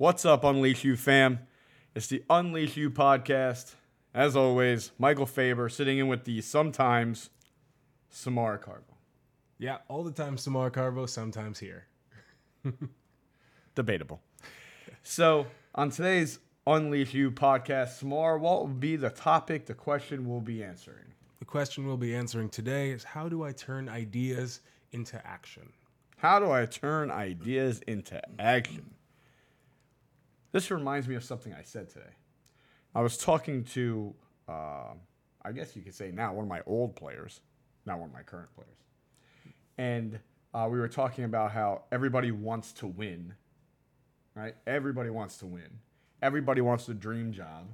What's up, Unleash You fam? It's the Unleash You podcast. As always, Michael Faber sitting in with the sometimes Samara Carbo. Yeah, all the time Samar Carvo, sometimes here. Debatable. So, on today's Unleash You podcast, Samara, what will be the topic, the question we'll be answering? The question we'll be answering today is how do I turn ideas into action? How do I turn ideas into action? This reminds me of something I said today. I was talking to, uh, I guess you could say now, one of my old players, not one of my current players. And uh, we were talking about how everybody wants to win, right? Everybody wants to win. Everybody wants the dream job.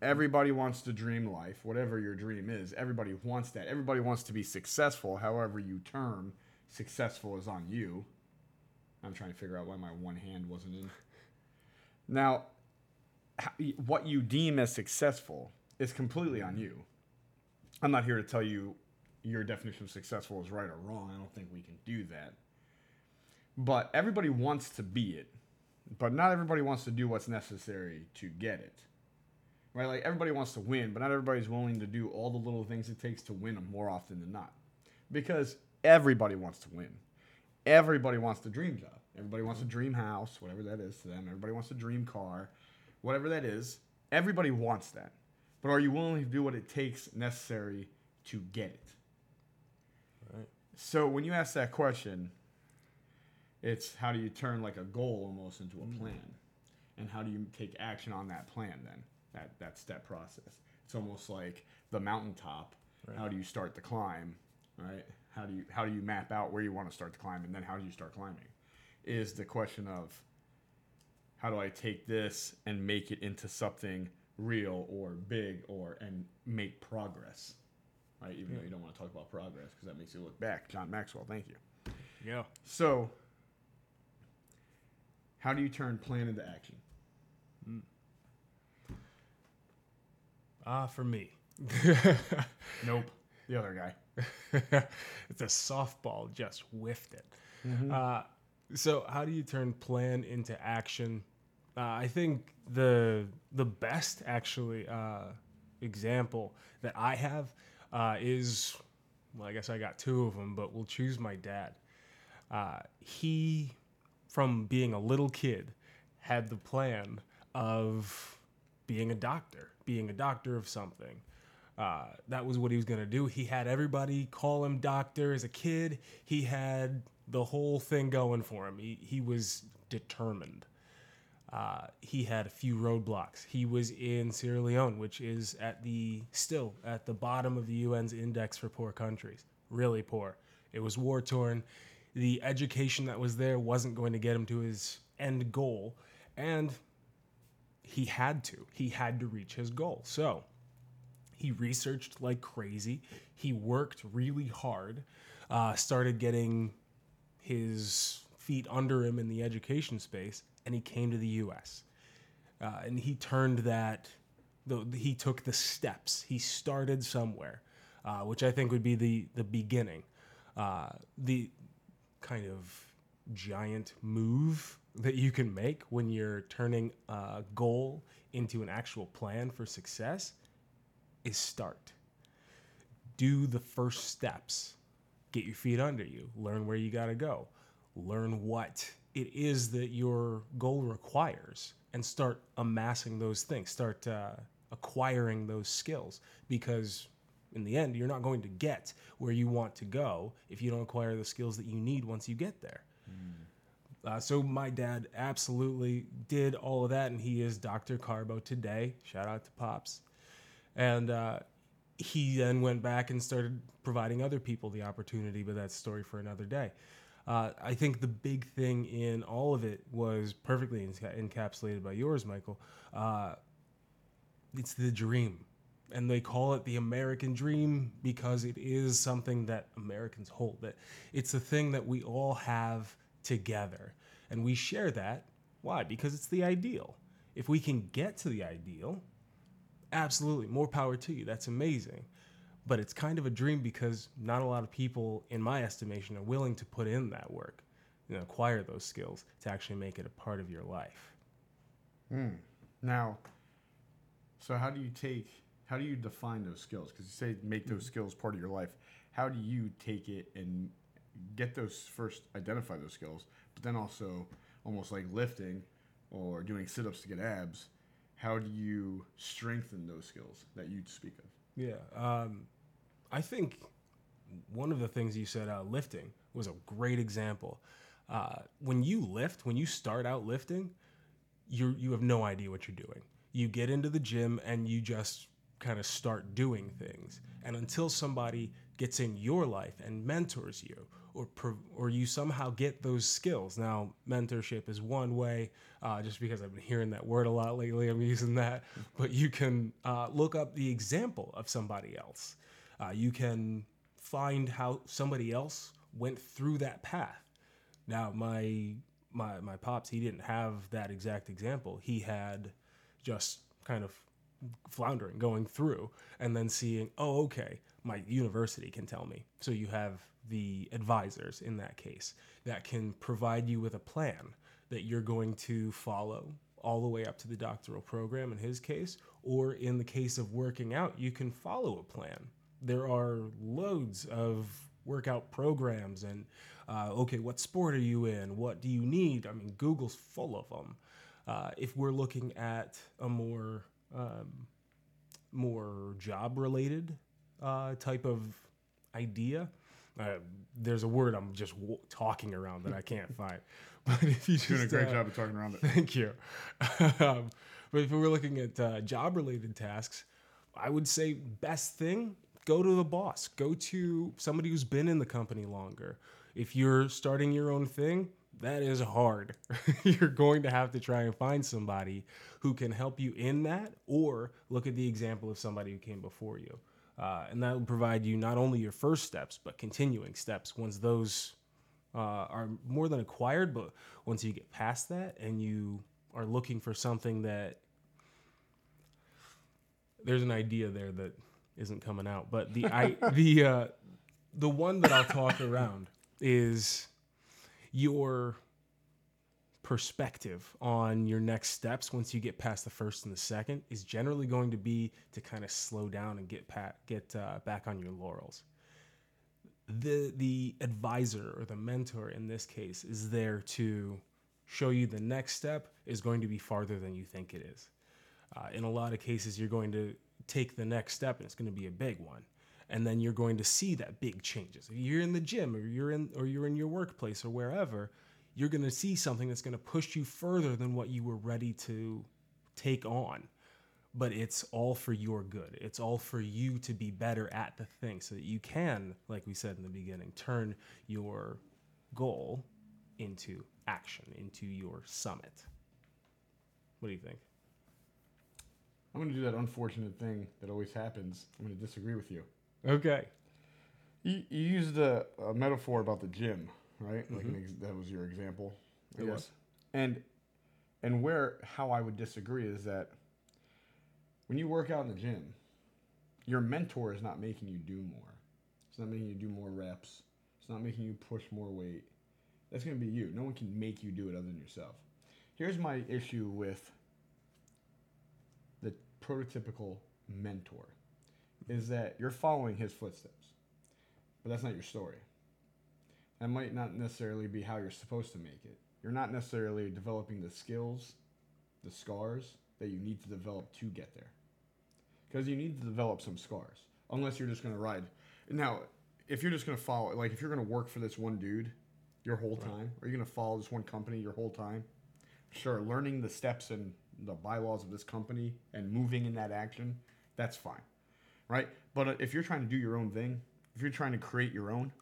Everybody wants the dream life, whatever your dream is. Everybody wants that. Everybody wants to be successful, however you term successful is on you. I'm trying to figure out why my one hand wasn't in. Now, what you deem as successful is completely on you. I'm not here to tell you your definition of successful is right or wrong. I don't think we can do that. But everybody wants to be it, but not everybody wants to do what's necessary to get it. Right? Like everybody wants to win, but not everybody's willing to do all the little things it takes to win them more often than not. Because everybody wants to win. Everybody wants the dream job. Everybody wants a dream house, whatever that is to them. Everybody wants a dream car, whatever that is. Everybody wants that. But are you willing to do what it takes necessary to get it? Right. So when you ask that question, it's how do you turn like a goal almost into a mm. plan? And how do you take action on that plan then? That that step process. It's almost like the mountaintop. How do you start the climb? Right? How do you how do you map out where you want to start the climb and then how do you start climbing? Is the question of how do I take this and make it into something real or big or and make progress? Right? Even though you don't want to talk about progress because that makes you look back. John Maxwell, thank you. Yeah. So, how do you turn plan into action? Ah, for me. Nope. The other guy. it's a softball, just whiffed it. Uh, so, how do you turn plan into action? Uh, I think the the best actually uh, example that I have uh, is well, I guess I got two of them, but we'll choose my dad. Uh, he, from being a little kid, had the plan of being a doctor, being a doctor of something. Uh, that was what he was going to do. He had everybody call him doctor as a kid. He had the whole thing going for him. He, he was determined. Uh, he had a few roadblocks. He was in Sierra Leone, which is at the still at the bottom of the UN's index for poor countries. Really poor. It was war torn. The education that was there wasn't going to get him to his end goal, and he had to. He had to reach his goal. So he researched like crazy. He worked really hard. Uh, started getting his feet under him in the education space, and he came to the U.S. Uh, and he turned that. The, he took the steps. He started somewhere, uh, which I think would be the the beginning. Uh, the kind of giant move that you can make when you're turning a goal into an actual plan for success is start. Do the first steps. Get your feet under you. Learn where you got to go. Learn what it is that your goal requires and start amassing those things. Start uh, acquiring those skills because in the end, you're not going to get where you want to go if you don't acquire the skills that you need once you get there. Uh, so my dad absolutely did all of that, and he is Dr. Carbo today. Shout out to Pops. And uh, he then went back and started providing other people the opportunity, but that's a story for another day. Uh, I think the big thing in all of it was perfectly enca- encapsulated by yours, Michael. Uh, it's the dream. And they call it the American dream because it is something that Americans hold. That it's a thing that we all have together. And we share that. Why? Because it's the ideal. If we can get to the ideal, absolutely, more power to you. That's amazing. But it's kind of a dream because not a lot of people, in my estimation, are willing to put in that work and acquire those skills to actually make it a part of your life. Hmm. Now, so how do you take, how do you define those skills? Because you say make those mm-hmm. skills part of your life. How do you take it and get those first, identify those skills, but then also almost like lifting or doing sit ups to get abs? How do you strengthen those skills that you speak of? Yeah. Um, I think one of the things you said, uh, lifting, was a great example. Uh, when you lift, when you start out lifting, you you have no idea what you're doing. You get into the gym and you just kind of start doing things. And until somebody gets in your life and mentors you, or or you somehow get those skills. Now, mentorship is one way. Uh, just because I've been hearing that word a lot lately, I'm using that. But you can uh, look up the example of somebody else. Uh, you can find how somebody else went through that path. Now, my my my pops, he didn't have that exact example. He had just kind of floundering, going through, and then seeing, oh, okay, my university can tell me. So you have the advisors in that case that can provide you with a plan that you're going to follow all the way up to the doctoral program in his case, or in the case of working out, you can follow a plan. There are loads of workout programs and uh, okay, what sport are you in? What do you need? I mean, Google's full of them. Uh, if we're looking at a more um, more job related uh, type of idea, uh, there's a word I'm just w- talking around that I can't find. But if you just, Doing a great uh, job of talking around it. Thank you. um, but if we were looking at uh, job related tasks, I would say best thing go to the boss, go to somebody who's been in the company longer. If you're starting your own thing, that is hard. you're going to have to try and find somebody who can help you in that, or look at the example of somebody who came before you. Uh, and that will provide you not only your first steps, but continuing steps once those uh, are more than acquired, but once you get past that and you are looking for something that there's an idea there that isn't coming out, but the I the uh, the one that I'll talk around is your perspective on your next steps once you get past the first and the second is generally going to be to kind of slow down and get pat, get uh, back on your laurels the the advisor or the mentor in this case is there to show you the next step is going to be farther than you think it is. Uh, in a lot of cases, you're going to take the next step, and it's going to be a big one, and then you're going to see that big changes. If you're in the gym, or you're in, or you're in your workplace, or wherever, you're going to see something that's going to push you further than what you were ready to take on but it's all for your good. It's all for you to be better at the thing so that you can, like we said in the beginning, turn your goal into action, into your summit. What do you think? I'm going to do that unfortunate thing that always happens. I'm going to disagree with you. Okay. You, you used a, a metaphor about the gym, right? Like an mm-hmm. ex- that was your example. It guess. was. And and where how I would disagree is that when you work out in the gym, your mentor is not making you do more. It's not making you do more reps. It's not making you push more weight. That's going to be you. No one can make you do it other than yourself. Here's my issue with the prototypical mentor is that you're following his footsteps. But that's not your story. That might not necessarily be how you're supposed to make it. You're not necessarily developing the skills, the scars that you need to develop to get there. Because you need to develop some scars. Unless you're just going to ride. Now, if you're just going to follow, like if you're going to work for this one dude your whole time, or you're going to follow this one company your whole time, sure, learning the steps and the bylaws of this company and moving in that action, that's fine. Right? But uh, if you're trying to do your own thing, if you're trying to create your own,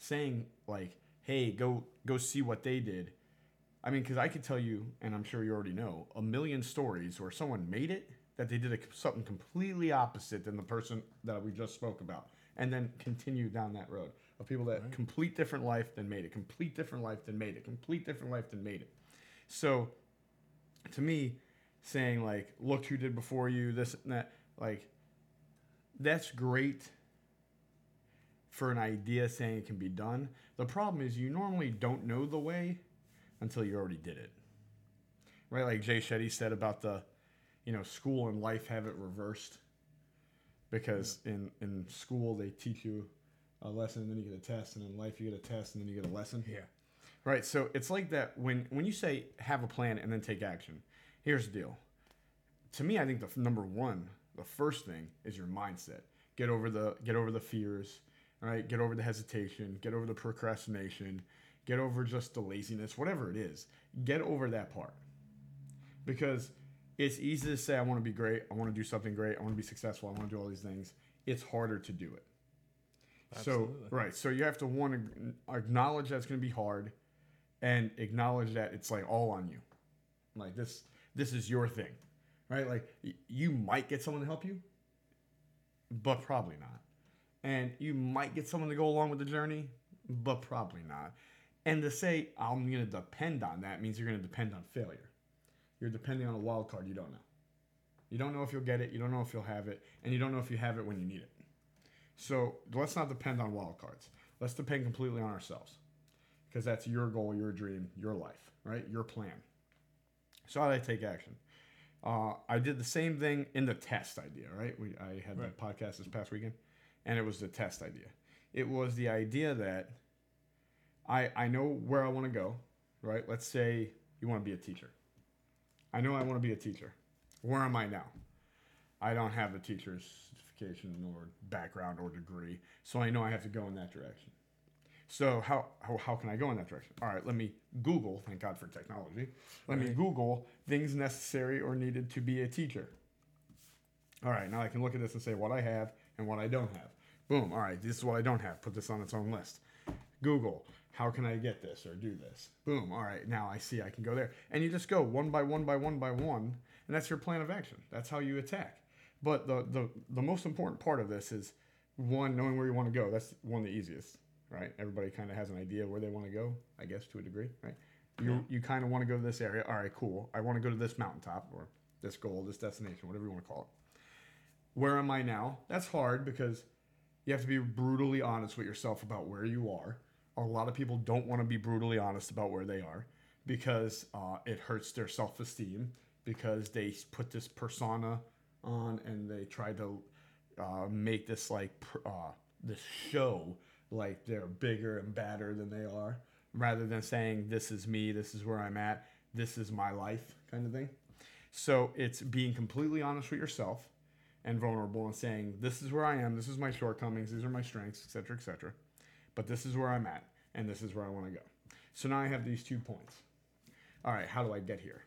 saying like, "Hey, go go see what they did." I mean, because I could tell you, and I'm sure you already know, a million stories where someone made it that they did a, something completely opposite than the person that we just spoke about, and then continue down that road of people that complete different life than made it, complete different life than made it, complete different life than made it. So, to me, saying like, "Look who did before you," this and that, like, that's great for an idea saying it can be done. The problem is you normally don't know the way until you already did it. right? Like Jay Shetty said about the, you know, school and life have it reversed. Because in in school they teach you a lesson, and then you get a test, and in life you get a test, and then you get a lesson. Yeah. Right. So it's like that when when you say have a plan and then take action. Here's the deal. To me, I think the number one, the first thing is your mindset. Get over the get over the fears. Right. Get over the hesitation. Get over the procrastination. Get over just the laziness. Whatever it is, get over that part. Because it's easy to say I want to be great. I want to do something great. I want to be successful. I want to do all these things. It's harder to do it. So right, so you have to want to acknowledge that's going to be hard, and acknowledge that it's like all on you. Like this, this is your thing, right? Like y- you might get someone to help you, but probably not. And you might get someone to go along with the journey, but probably not. And to say I'm going to depend on that means you're going to depend on failure. You're depending on a wild card you don't know. You don't know if you'll get it. You don't know if you'll have it, and you don't know if you have it when you need it. So let's not depend on wild cards. Let's depend completely on ourselves because that's your goal, your dream, your life, right? Your plan. So I take action? Uh, I did the same thing in the test idea, right? We, I had Right. the podcast this past weekend, and it was the test idea. It was the idea that I, I know where I want to go, right? Let's say you want to be a teacher. I know I want to be a teacher. Where am I now? I don't have a teacher's certification or background or degree, so I know I have to go in that direction. So how, how, how can I go in that direction? All right, let me Google, thank God for technology. Let me Google things necessary or needed to be a teacher. All right, now I can look at this and say what I have and what I don't have. Boom, all right, this is what I don't have. Put this on its own list. Google, how can I get this or do this? Boom, all right, now I see I can go there. And you just go one by one by one by one, and that's your plan of action. That's how you attack. But the, the, the most important part of this is one, knowing where you want to go. That's one of the easiest, right? Everybody kind of has an idea where they want to go, I guess, to a degree, right? You, you kind of want to go to this area. All right, cool. I want to go to this mountaintop or this goal, this destination, whatever you want to call it. Where am I now? That's hard because you have to be brutally honest with yourself about where you are. A lot of people don't want to be brutally honest about where they are because uh, it hurts their self esteem because they put this persona on and they try to uh, make this like uh, this show like they're bigger and badder than they are rather than saying this is me this is where i'm at this is my life kind of thing so it's being completely honest with yourself and vulnerable and saying this is where i am. This is my shortcomings. These are my strengths etc etc but this is where i'm at and this is where i want to go. So now i have these two points. All right how do i get here?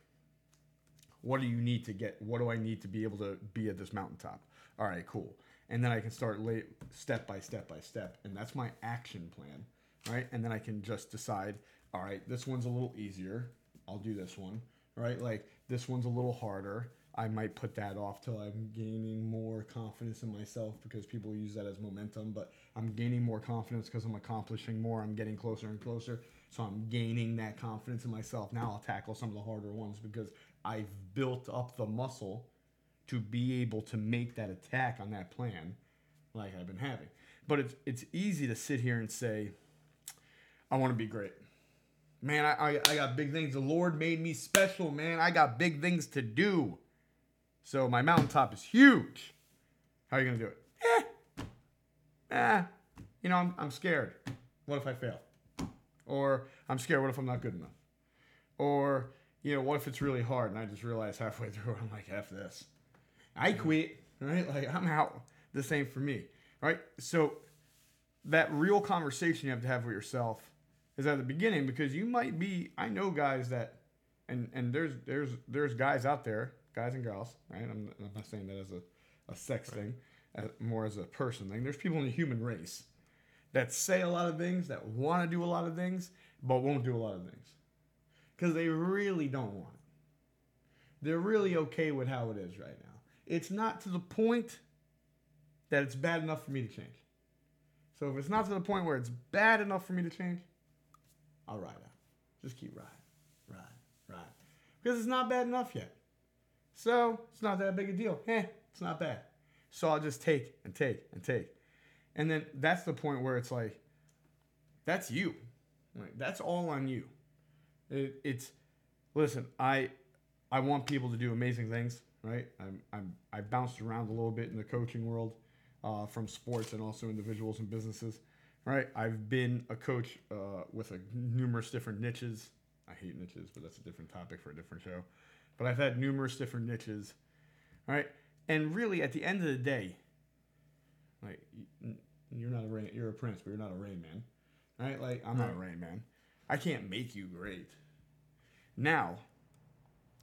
What do you need to get what do i need to be able to be at this mountaintop? All right cool. And then i can start late step by step by step and that's my action plan right? And then i can just decide all right this one's a little easier. I'll do this one right? Like this one's a little harder i might put that off till i'm gaining more confidence in myself because people use that as momentum but i'm gaining more confidence because i'm accomplishing more i'm getting closer and closer so i'm gaining that confidence in myself now i'll tackle some of the harder ones because i've built up the muscle to be able to make that attack on that plan like I've been having. But it's it's easy to sit here and say, I want to be great. Man, I, I, I got big things. The Lord made me special, man. I got big things to do. So my mountaintop is huge. How are you gonna do it? Eh. Eh. You know, I'm, I'm scared. What if I fail? Or I'm scared, what if I'm not good enough? Or, you know, what if it's really hard and I just realize halfway through I'm like, F this. I quit, right? Like I'm out. The same for me, right? So that real conversation you have to have with yourself is at the beginning because you might be. I know guys that, and and there's there's there's guys out there, guys and girls, right? I'm, I'm not saying that as a, a sex thing, as, more as a person thing. There's people in the human race that say a lot of things, that want to do a lot of things, but won't do a lot of things because they really don't want it. They're really okay with how it is right now. It's not to the point that it's bad enough for me to change. So if it's not to the point where it's bad enough for me to change, I'll ride out. Just keep riding, ride, ride. Because it's not bad enough yet. So it's not that big a deal. Eh, it's not bad. So I'll just take and take and take. And then that's the point where it's like, that's you. Like, that's all on you. It, it's, listen, I, I want people to do amazing things, right? I'm, I'm I bounced around a little bit in the coaching world, uh, from sports and also individuals and businesses, right? I've been a coach uh, with a numerous different niches. I hate niches, but that's a different topic for a different show. But I've had numerous different niches, right? And really, at the end of the day, like you're not a rain, you're a prince, but you're not a rain man, right? Like I'm not a rain man. I can't make you great. Now,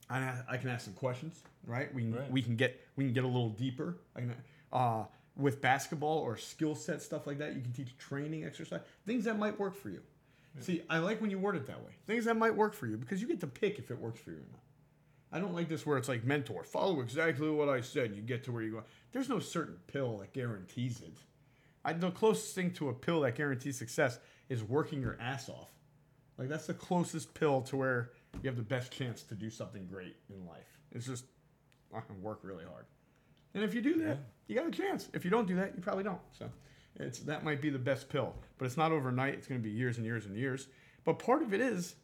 I, I can ask some questions, right? We can, Right. we can get we can get a little deeper. I can, uh, with basketball or skill set stuff like that, you can teach training, exercise, things that might work for you. See, I like when you word it that way. Things that might work for you because you get to pick if it works for you or not. I don't like this where it's like mentor, follow exactly what I said, you get to where you go. There's no certain pill that guarantees it. I, the closest thing to a pill that guarantees success is working your ass off. Like that's the closest pill to where you have the best chance to do something great in life. It's just I can work really hard. And if you do that, you got a chance. If you don't do that, you probably don't. So it's that might be the best pill. But it's not overnight. It's going to be years and years and years. But part of it is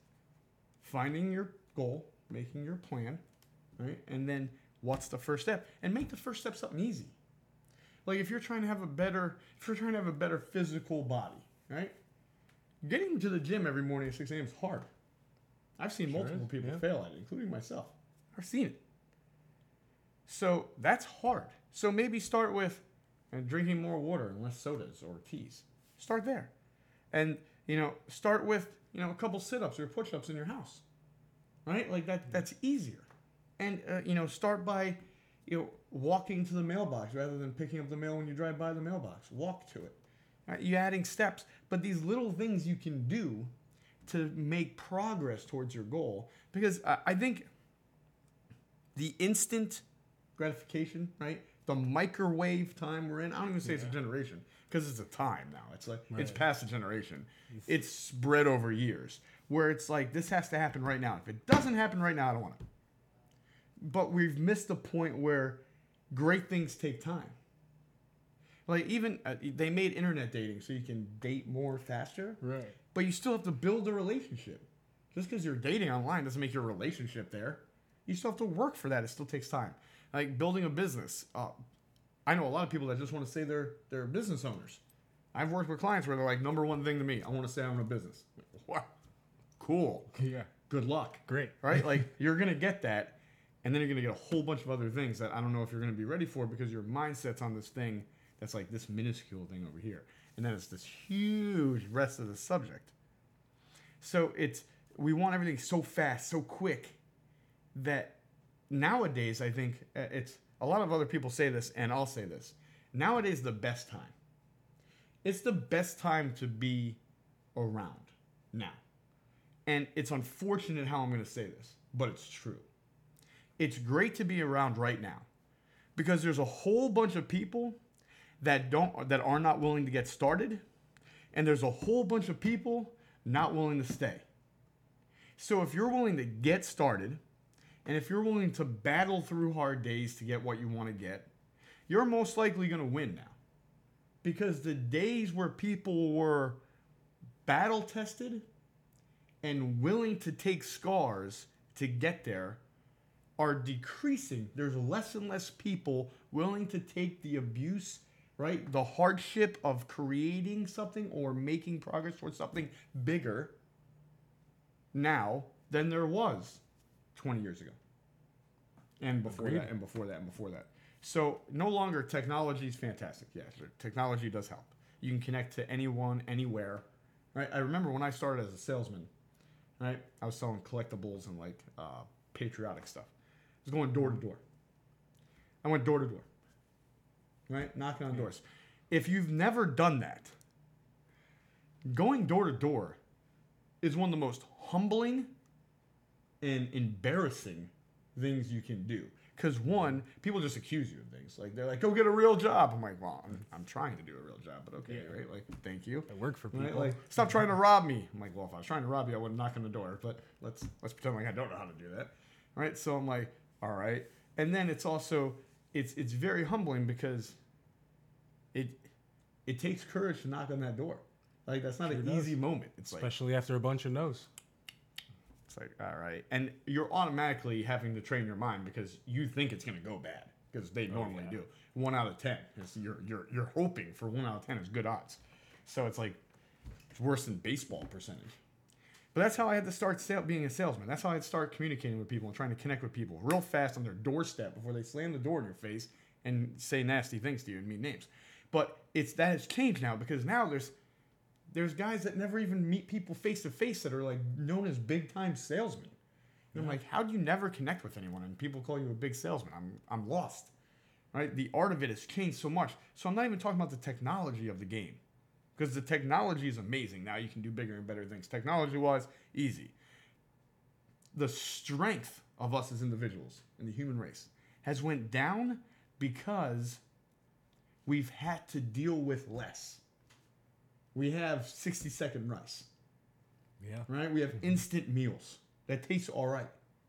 finding your goal, making your plan, right? And then what's the first step? And make the first step something easy. Like if you're trying to have a better, if you're trying to have a better physical body, right? Getting to the gym every morning at 6 a.m. is hard. I've seen Sure multiple is, people yeah. fail at it, including myself. I've seen it. So that's hard. So maybe start with uh, drinking more water and less sodas or teas. Start there. And, you know, start with, you know, a couple sit-ups or push-ups in your house. Right? Like that that's easier. And uh, you know, start by you know, walking to the mailbox rather than picking up the mail when you drive by the mailbox. Walk to it. Right? You're adding steps, but these little things you can do to make progress towards your goal. Because I, I think the instant gratification, right? The microwave time we're in. I don't even say it's a generation because it's a time now. It's like it's past a generation. It's spread over years where it's like this has to happen right now. If it doesn't happen right now, I don't want it. But we've missed the point where great things take time. Like even uh, they made internet dating so you can date more faster Right. but you still have to build a relationship. Just because you're dating online doesn't make your relationship there. You still have to work for that. It still takes time. Like building a business. Uh, I know a lot of people that just want to say they're they're business owners. I've worked with clients where they're like, number one thing to me, I want to say I'm a business. Wow, cool. Yeah. Good luck. Great. Right? Like you're gonna get that, and then you're gonna get a whole bunch of other things that I don't know if you're gonna be ready for because your mindset's on this thing that's like this minuscule thing over here, and then it's this huge rest of the subject. So it's we want everything so fast, so quick, that nowadays I think uh, it's a lot of other people say this, and I'll say this. Nowadays, the best time. It's the best time to be around now. And it's unfortunate how I'm going to say this, but it's true. It's great to be around right now because there's a whole bunch of people that don't that are not willing to get started and there's a whole bunch of people not willing to stay. So if you're willing to get started and if you're willing to battle through hard days to get what you want to get, you're most likely going to win now. Because the days where people were battle tested and willing to take scars to get there are decreasing. There's less and less people willing to take the abuse, right? The hardship of creating something or making progress towards something bigger now than there was 20 years ago. And before Agreed. that, and before that, and before that. So no longer technology is fantastic. Yeah, technology does help. You can connect to anyone, anywhere. Right? I remember when I started as a salesman, right? I was selling collectibles and like uh, patriotic stuff. I was going door to door. I went door to door, right? Knocking on doors. If you've never done that, going door to door is one of the most humbling and embarrassing things you can do. Because one, people just accuse you of things. Like they're like, "Go get a real job." I'm like, "Well, I'm, I'm trying to do a real job, but okay, Yeah. right? Like, thank you." I work for people. Right? Like, stop trying to rob me. I'm like, well, if I was trying to rob you, I wouldn't knock on the door. But let's let's pretend like I don't know how to do that, right? So I'm like, all right. And then it's also it's it's very humbling because it it takes courage to knock on that door. Like that's not Sure an does. easy moment. It's like Especially after a bunch of no's. It's like, all right. And you're automatically having to train your mind because you think it's going to go bad because they oh, normally yeah. do. One out of 10. It's, you're, you're, you're hoping for one out of 10 is good odds. So it's like, it's worse than baseball percentage. But that's how I had to start sale, being a salesman. That's how I had to start communicating with people and trying to connect with people real fast on their doorstep before they slam the door in your face and say nasty things to you and mean names. But it's that has changed now because now there's there's guys that never even meet people face to face that are like known as big time salesmen. And I'm like, how do you never connect with anyone and people call you a big salesman? I'm I'm lost. Right? The art of it has changed so much. So I'm not even talking about the technology of the game. Because the technology is amazing. Now you can do bigger and better things. Technology wise, easy. The strength of us as individuals in the human race has went down because we've had to deal with less. We have 60 second rice, Yeah. right? We have instant meals that taste all right.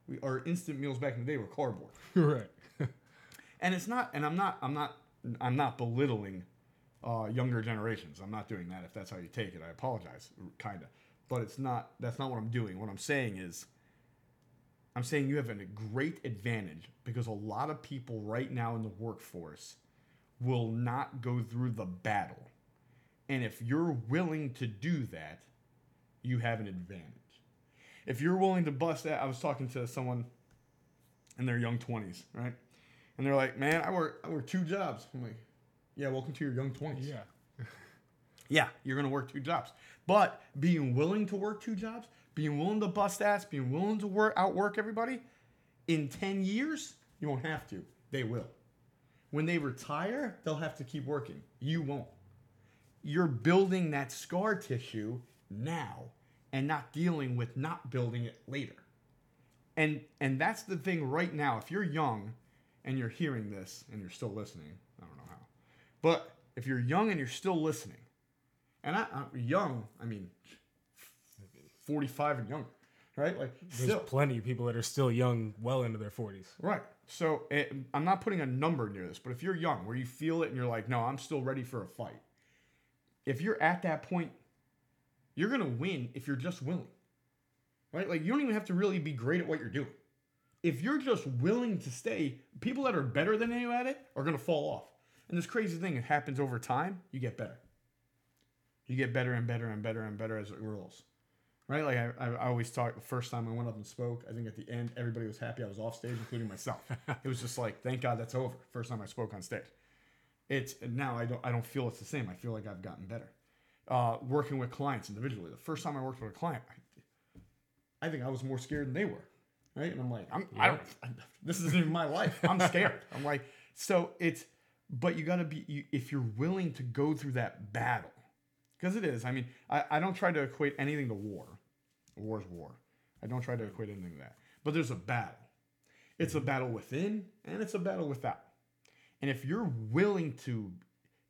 We, our instant meals back in the day were cardboard. right. And it's not, and I'm not, I'm not, I'm not belittling uh, younger generations. I'm not doing that. If that's how you take it, I apologize, kind of. But it's not. That's not what I'm doing. What I'm saying is, I'm saying you have a great advantage because a lot of people right now in the workforce will not go through the battle, and if you're willing to do that, you have an advantage. If you're willing to bust that, I was talking to someone in their young 20s, right? And they're like, "Man, I work I work two jobs." I'm like, "Yeah, welcome to your young 20s." Yeah. Yeah, you're gonna work two jobs. But being willing to work two jobs, being willing to bust ass, being willing to work outwork everybody, in 10 years, you won't have to. They will. When they retire, they'll have to keep working. You won't. You're building that scar tissue now and not dealing with not building it later. And and that's the thing right now. If you're young and you're hearing this and you're still listening, I don't know how. But if you're young and you're still listening, and I, I'm young, I mean, 45 and younger, right? Like, There's still, plenty of people that are still young, well into their 40s. right. So it, I'm not putting a number near this, but if you're young, where you feel it and you're like, no, I'm still ready for a fight. If you're at that point, you're gonna win if you're just willing, right? Like, you don't even have to really be great at what you're doing. If you're just willing to stay, people that are better than you at it are gonna fall off. And this crazy thing, it happens over time. You get better. You get better and better and better and better as it rolls. Right? Like I, I, I always talk the first time I went up and spoke, I think at the end everybody was happy I was off stage, including myself. it was just like, thank God that's over. First time I spoke on stage. It's now I don't I don't feel it's the same. I feel like I've gotten better. Uh, working with clients individually. The first time I worked with a client, I, I think I was more scared than they were. Right? And I'm like, I'm I don't I, this isn't even my life. I'm scared. I'm like, so it's but you gotta be you, if you're willing to go through that battle because it is. I mean, I, I don't try to equate anything to war. War's war. I don't try to equate anything to that. But there's a battle. It's a battle within and it's a battle without. And if you're willing to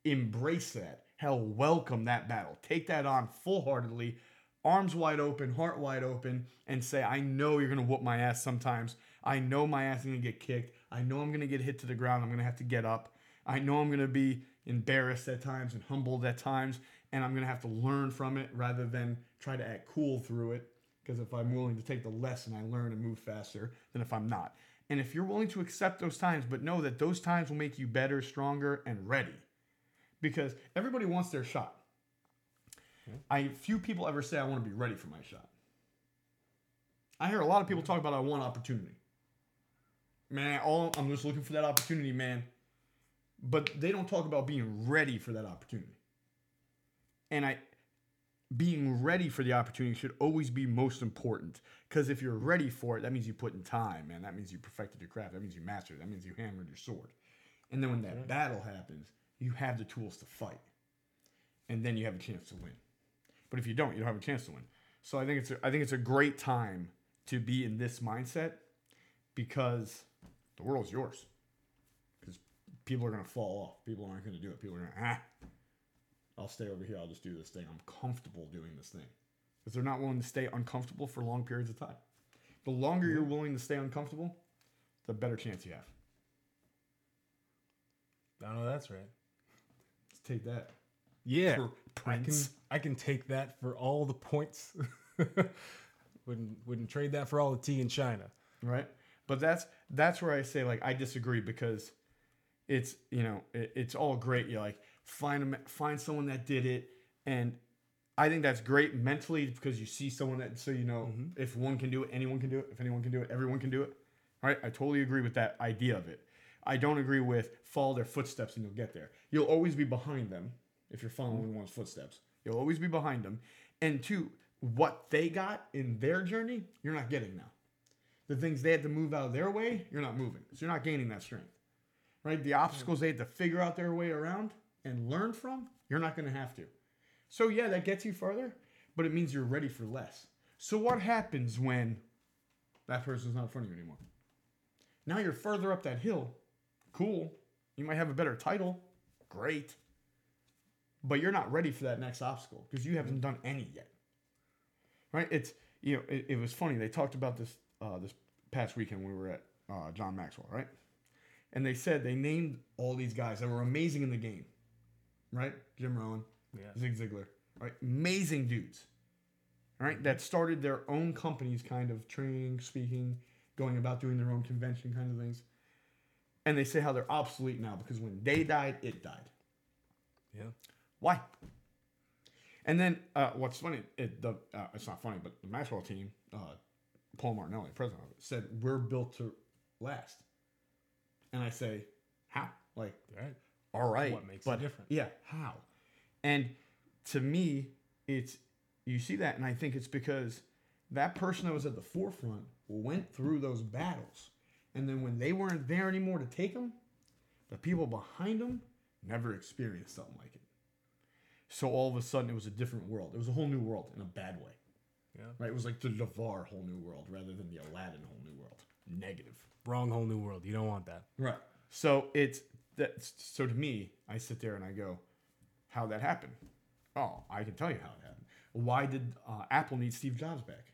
embrace that, hell, welcome that battle. Take that on full heartedly, arms wide open, heart wide open, and say, I know you're going to whoop my ass sometimes. I know my ass is going to get kicked. I know I'm going to get hit to the ground. I'm going to have to get up. I know I'm going to be embarrassed at times and humbled at times and I'm gonna have to learn from it rather than try to act cool through it. Because if I'm willing to take the lesson, I learn and move faster than if I'm not. And if you're willing to accept those times, but know that those times will make you better, stronger, and ready. Because everybody wants their shot. Hmm. I few people ever say I want to be ready for my shot. I hear a lot of people hmm. talk about I want opportunity. Man, all I'm just looking for that opportunity, man. But they don't talk about being ready for that opportunity. And I being ready for the opportunity should always be most important. Because if you're ready for it, that means you put in time, man. That means you perfected your craft. That means you mastered it. That means you hammered your sword. And then when that battle happens, you have the tools to fight. And then you have a chance to win. But if you don't, you don't have a chance to win. So I think it's a, I think it's a great time to be in this mindset because the world's yours. Because people are gonna fall off. People aren't gonna do it. People are gonna ah. I'll stay over here. I'll just do this thing. I'm comfortable doing this thing because they're not willing to stay uncomfortable for long periods of time. The longer you're mm-hmm. willing to stay uncomfortable, the better chance you have. I know that's right. Let's take that. Yeah. For I can I can take that for all the points. Wouldn't wouldn't trade that for all the tea in China. right? But that's that's where I say like I disagree because it's you know it, it's all great. You're like find a, find someone that did it, and I think that's great mentally because you see someone that so you know mm-hmm. if one can do it, anyone can do it. If anyone can do it, everyone can do it. Right? I totally agree with that idea of it. I don't agree with follow their footsteps and you'll get there. You'll always be behind them if you're following mm-hmm. one's footsteps. You'll always be behind them. And two, what they got in their journey, you're not getting now the things they had to move out of their way, you're not moving. So you're not gaining that strength. Right? The obstacles they had to figure out their way around and learn from, you're not going to have to. So yeah, that gets you further, but it means you're ready for less. So what happens when that person's not in front of you anymore? Now you're further up that hill. Cool. You might have a better title. Great. But you're not ready for that next obstacle because you haven't done any yet right? It's you know it, it was funny. They talked about this uh, this past weekend when we were at uh, John Maxwell, right? And they said they named all these guys that were amazing in the game, right? Jim Rohn, Yeah. Zig Ziglar, right? Amazing dudes, right? That started their own companies, kind of training, speaking, going about doing their own convention kind of things. And they say how they're obsolete now because when they died, it died. Yeah. Why? And then uh, what's funny, it, the, uh, it's not funny, but the Maxwell team, uh, Paul Martinelli, president of it, said we're built to last. And I say, how? Like, Right. All right, What makes it but different? Yeah, how? And to me, it's you see that, and I think it's because that person that was at the forefront went through those battles, and then when they weren't there anymore to take them, the people behind them never experienced something like it. So all of a sudden, it was a different world. It was a whole new world in a bad way. Yeah. Right? It was like the Devar whole new world rather than the Aladdin whole new world. Negative. Wrong whole new world. You don't want that. Right. So it's that. So to me, I sit there and I go, "How that happened? Oh, I can tell you how it happened. Why did uh, Apple need Steve Jobs back?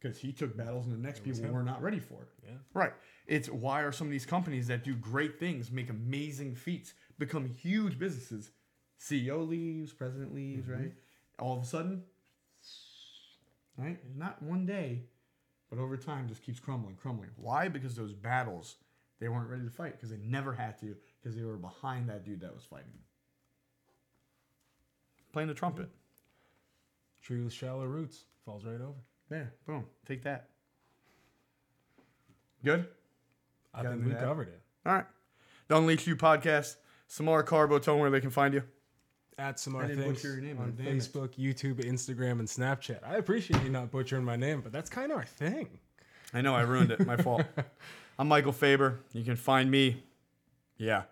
Because he took battles and the next people him. were not ready for it. Yeah. Right. It's why are some of these companies that do great things, make amazing feats, become huge businesses? CEO leaves, president leaves, right? All of a sudden, right? Not one day, but over time just keeps crumbling, crumbling. Why? Because those battles they weren't ready to fight because they never had to because they were behind that dude that was fighting. Playing the trumpet. Tree with shallow roots falls right over. There, boom. Take that. Good? I Got think we that? covered it. All right. The Unleash You podcast. Samar Carbo, tell them where they can find you. At Samar Things butcher your name, on. Facebook, YouTube, Instagram, and Snapchat. I appreciate you not butchering my name, but that's kind of our thing. I know I ruined it. My fault. I'm Michael Faber. You can find me. Yeah,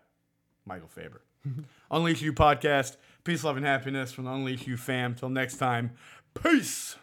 Michael Faber. Unleash You podcast. Peace, love, and happiness from the Unleash You fam. Till next time. Peace.